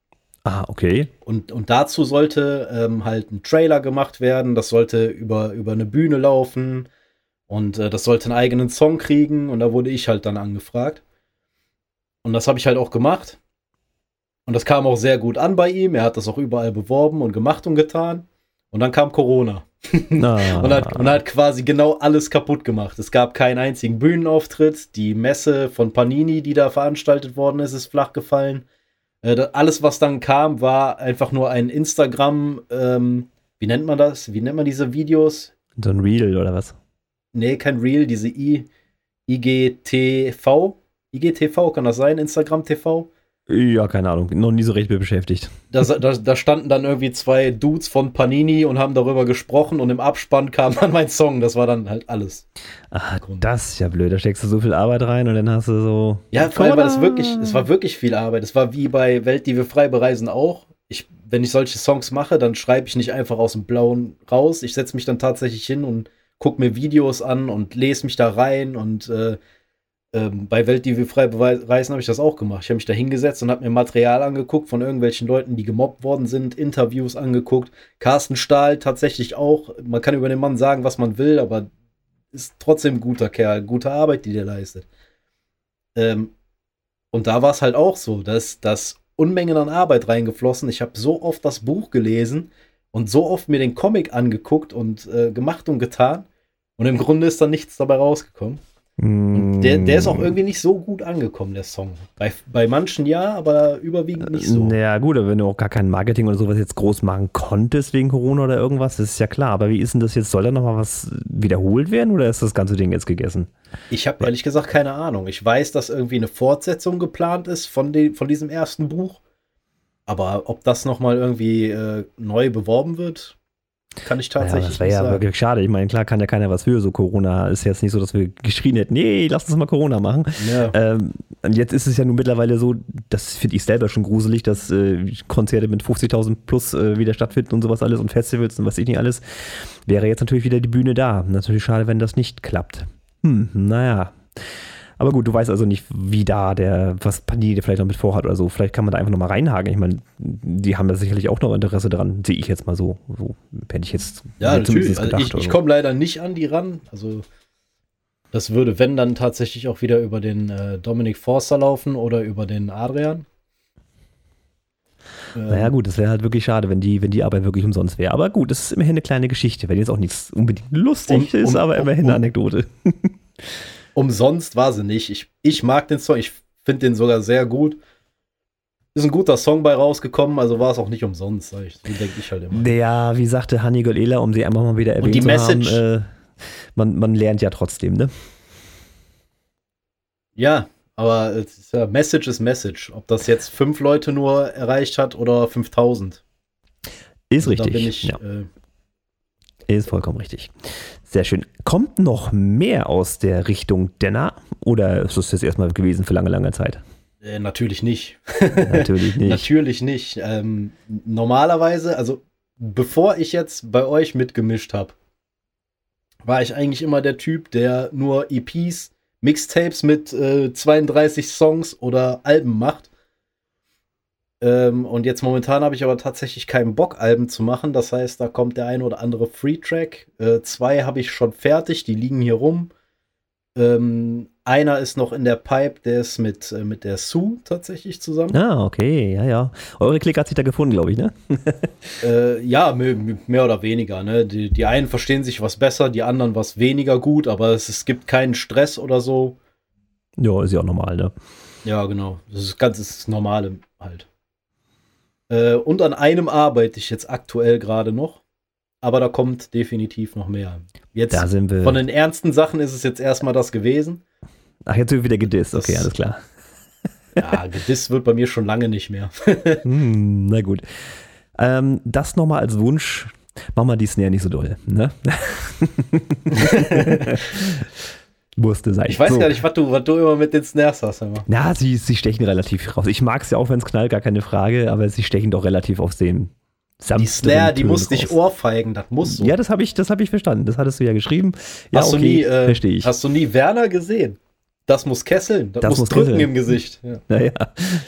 Ah, okay. Und, und dazu sollte ähm, halt ein Trailer gemacht werden, das sollte über, über eine Bühne laufen und äh, das sollte einen eigenen Song kriegen und da wurde ich halt dann angefragt. Und das habe ich halt auch gemacht. Und das kam auch sehr gut an bei ihm. Er hat das auch überall beworben und gemacht und getan. Und dann kam Corona. Ah. und, hat, und hat quasi genau alles kaputt gemacht. Es gab keinen einzigen Bühnenauftritt. Die Messe von Panini, die da veranstaltet worden ist, ist flach gefallen. Äh, alles, was dann kam, war einfach nur ein Instagram. Ähm, wie nennt man das? Wie nennt man diese Videos? So ein Reel oder was? Nee, kein Reel, diese I, IGTV. IGTV kann das sein? Instagram TV? Ja, keine Ahnung. Noch nie so recht mit beschäftigt. Da, da, da, standen dann irgendwie zwei Dudes von Panini und haben darüber gesprochen und im Abspann kam dann mein Song. Das war dann halt alles. Ah, das ist ja blöd. Da steckst du so viel Arbeit rein und dann hast du so. Ja, vor allem war das wirklich, es war wirklich viel Arbeit. Es war wie bei Welt, die wir frei bereisen auch. Ich, wenn ich solche Songs mache, dann schreibe ich nicht einfach aus dem Blauen raus. Ich setze mich dann tatsächlich hin und gucke mir Videos an und lese mich da rein und äh, ähm, bei Welt, die wir frei bereisen, habe ich das auch gemacht. Ich habe mich da hingesetzt und habe mir Material angeguckt von irgendwelchen Leuten, die gemobbt worden sind, Interviews angeguckt. Carsten Stahl tatsächlich auch. Man kann über den Mann sagen, was man will, aber ist trotzdem ein guter Kerl, gute Arbeit, die der leistet. Ähm, und da war es halt auch so, dass das Unmengen an Arbeit reingeflossen. Ich habe so oft das Buch gelesen und so oft mir den Comic angeguckt und äh, gemacht und getan. Und im Grunde ist dann nichts dabei rausgekommen. Der, der ist auch irgendwie nicht so gut angekommen, der Song. Bei, bei manchen ja, aber überwiegend nicht so. Ja, gut, aber wenn du auch gar kein Marketing oder sowas jetzt groß machen konntest wegen Corona oder irgendwas, das ist ja klar. Aber wie ist denn das jetzt? Soll da nochmal was wiederholt werden oder ist das ganze Ding jetzt gegessen? Ich habe ehrlich gesagt keine Ahnung. Ich weiß, dass irgendwie eine Fortsetzung geplant ist von, den, von diesem ersten Buch. Aber ob das nochmal irgendwie äh, neu beworben wird, kann ich tatsächlich ja, das wäre ja sagen. wirklich schade. Ich meine, klar kann ja keiner was für. So Corona ist jetzt nicht so, dass wir geschrien hätten, nee, lass uns mal Corona machen. Ja. Ähm, und jetzt ist es ja nun mittlerweile so, das finde ich selber schon gruselig, dass äh, Konzerte mit 50.000 plus äh, wieder stattfinden und sowas alles und Festivals und was ich nicht alles. Wäre jetzt natürlich wieder die Bühne da. Natürlich schade, wenn das nicht klappt. Hm, naja. Aber gut, du weißt also nicht, wie da der, was Panini vielleicht noch mit vorhat oder so. Vielleicht kann man da einfach nochmal reinhaken. Ich meine, die haben da sicherlich auch noch Interesse dran, sehe ich jetzt mal so. So hätte ich jetzt ja, natürlich. Also ich, ich komme leider nicht an die ran. Also das würde, wenn dann tatsächlich auch wieder über den äh, Dominic Forster laufen oder über den Adrian. Naja, gut, das wäre halt wirklich schade, wenn die, wenn die Arbeit wirklich umsonst wäre. Aber gut, das ist immerhin eine kleine Geschichte, wenn jetzt auch nichts unbedingt lustig um, ist, um, aber immerhin um, eine Anekdote. umsonst war sie nicht. Ich, ich mag den Song, ich finde den sogar sehr gut. Ist ein guter Song bei rausgekommen, also war es auch nicht umsonst, sag ich. So denke ich halt immer. Ja, wie sagte Hanni Golela, um sie einfach mal wieder erwähnt Und die zu Message, haben, äh, man, man lernt ja trotzdem, ne? Ja, aber ist ja, Message ist Message. Ob das jetzt fünf Leute nur erreicht hat oder 5000. Ist also richtig. Da bin ich, ja. äh, ist vollkommen richtig. Sehr schön. Kommt noch mehr aus der Richtung Denner oder ist das jetzt erstmal gewesen für lange, lange Zeit? Äh, natürlich nicht. Natürlich nicht. natürlich nicht. Ähm, normalerweise, also bevor ich jetzt bei euch mitgemischt habe, war ich eigentlich immer der Typ, der nur EPs, Mixtapes mit äh, 32 Songs oder Alben macht. Ähm, und jetzt momentan habe ich aber tatsächlich keinen Bock, Alben zu machen. Das heißt, da kommt der ein oder andere Free-Track. Äh, zwei habe ich schon fertig, die liegen hier rum. Ähm, einer ist noch in der Pipe, der ist mit, äh, mit der Sue tatsächlich zusammen. Ah, okay, ja, ja. Eure Klick hat sich da gefunden, glaube ich, ne? äh, ja, mehr, oder weniger. Ne? Die, die einen verstehen sich was besser, die anderen was weniger gut, aber es, es gibt keinen Stress oder so. Ja, ist ja auch normal, ne? Ja, genau. Das ist ganz das Normale halt. Äh, und an einem arbeite ich jetzt aktuell gerade noch. Aber da kommt definitiv noch mehr. Jetzt da sind wir. von den ernsten Sachen ist es jetzt erstmal das gewesen. Ach, jetzt wird wieder gedisst. Okay, das, alles klar. Ja, gedisst wird bei mir schon lange nicht mehr. hm, na gut. Ähm, das nochmal als Wunsch. Mach mal die Snare nicht so doll. Ne? musste sein. Ich weiß so. gar nicht, was du, was du immer mit den Snares hast. Immer. Na, sie, sie stechen relativ raus. Ich mag es ja auch, wenn es knallt, gar keine Frage, aber sie stechen doch relativ aus dem Die Snare, die muss dich ohrfeigen, das muss so. Ja, das habe ich, das hab ich verstanden. Das hattest du ja geschrieben. Ja, hast, okay, du nie, äh, verstehe ich. hast du nie Werner gesehen? Das muss kesseln, das, das muss, muss drücken kesseln. im Gesicht. Ja. Naja,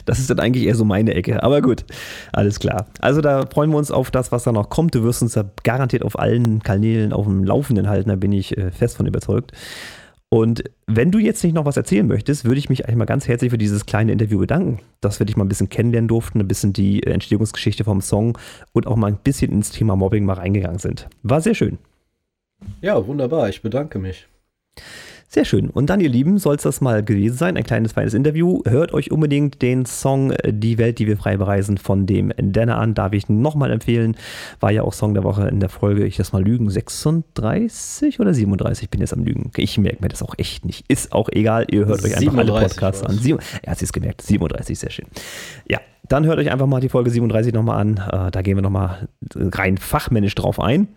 das ist dann eigentlich eher so meine Ecke. Aber gut, alles klar. Also da freuen wir uns auf das, was da noch kommt. Du wirst uns da garantiert auf allen Kanälen auf dem Laufenden halten, da bin ich äh, fest von überzeugt. Und wenn du jetzt nicht noch was erzählen möchtest, würde ich mich eigentlich mal ganz herzlich für dieses kleine Interview bedanken, dass wir dich mal ein bisschen kennenlernen durften, ein bisschen die Entstehungsgeschichte vom Song und auch mal ein bisschen ins Thema Mobbing mal reingegangen sind. War sehr schön. Ja, wunderbar. Ich bedanke mich. Sehr schön. Und dann, ihr Lieben, soll es das mal gewesen sein. Ein kleines, feines Interview. Hört euch unbedingt den Song äh, Die Welt, die wir frei bereisen von dem Denner an. Darf ich nochmal empfehlen. War ja auch Song der Woche in der Folge, ich das mal lügen, 36 oder 37? bin jetzt am Lügen. Ich merke mir das auch echt nicht. Ist auch egal. Ihr hört euch einfach alle Podcasts an. Sieben, er hat es gemerkt. 37, sehr schön. Ja, dann hört euch einfach mal die Folge 37 nochmal an. Äh, da gehen wir nochmal rein fachmännisch drauf ein.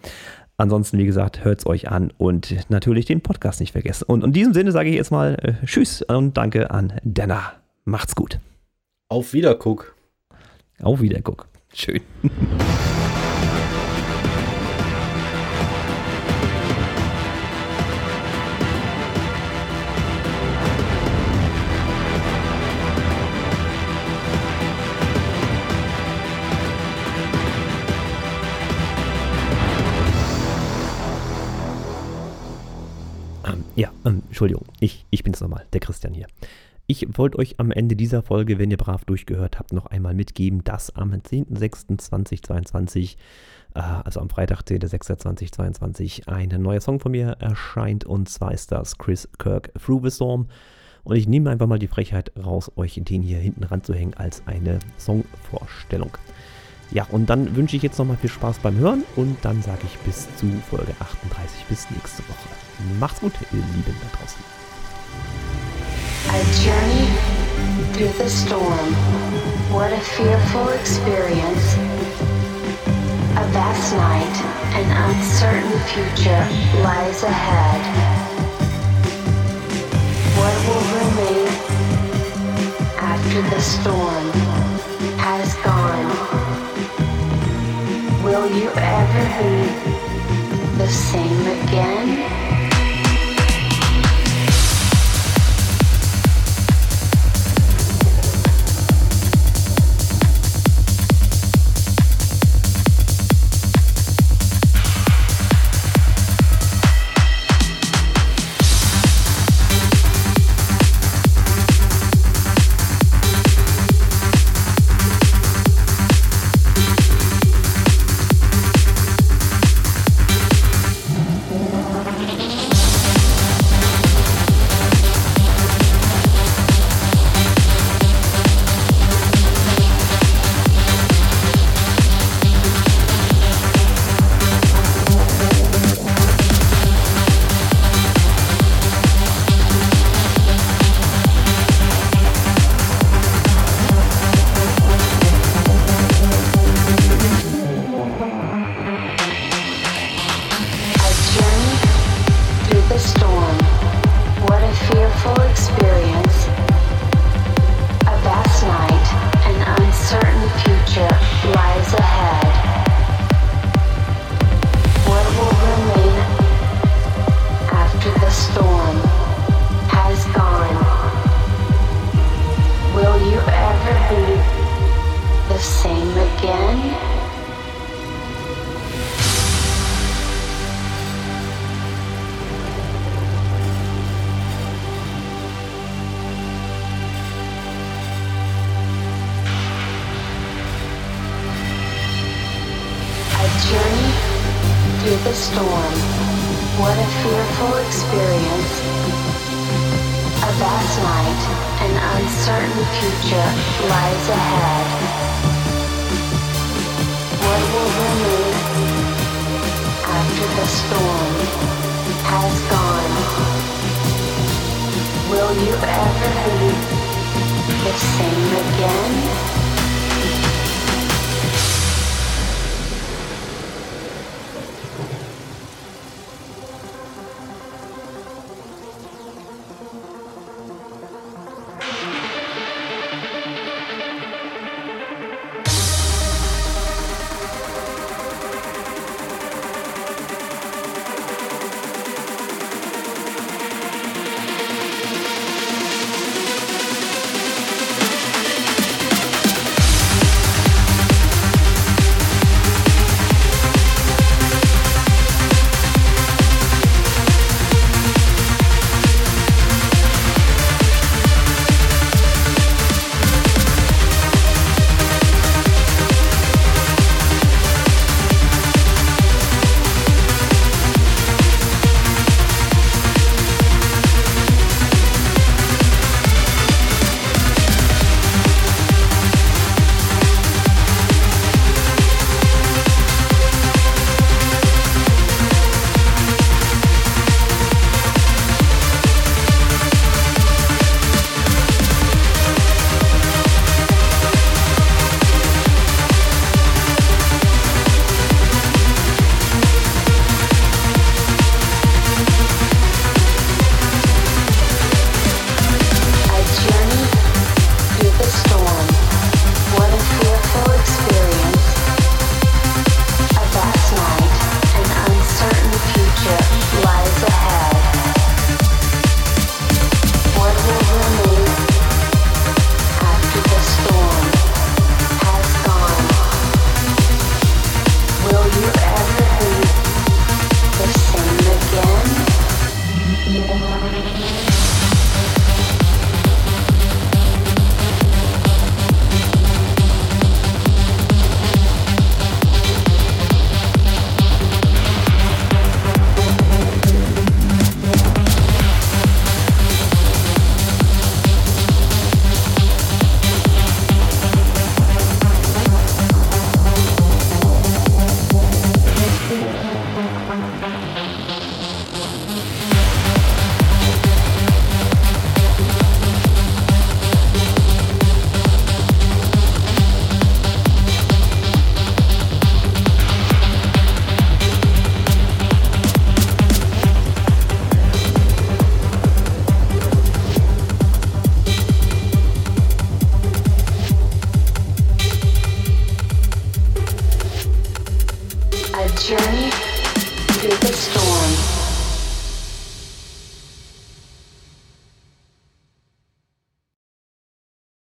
Ansonsten, wie gesagt, hört es euch an und natürlich den Podcast nicht vergessen. Und in diesem Sinne sage ich jetzt mal äh, Tschüss und danke an Denner. Macht's gut. Auf Wiederguck. Auf Wiederguck. Schön. ähm, Entschuldigung, ich, ich bin's nochmal, der Christian hier. Ich wollte euch am Ende dieser Folge, wenn ihr brav durchgehört habt, noch einmal mitgeben, dass am 10.06.2022, äh, also am Freitag, 10.06.2022, ein neuer Song von mir erscheint und zwar ist das Chris Kirk Through the Storm. Und ich nehme einfach mal die Frechheit raus, euch den hier hinten ranzuhängen als eine Songvorstellung. Ja, und dann wünsche ich jetzt nochmal viel Spaß beim Hören und dann sage ich bis zu Folge 38, bis nächste Woche. Macht's gut, ihr Lieben da draußen. A journey through the storm. What a fearful experience. A vast night, an uncertain future lies ahead. What will remain after the storm has gone? Will you ever be the same again?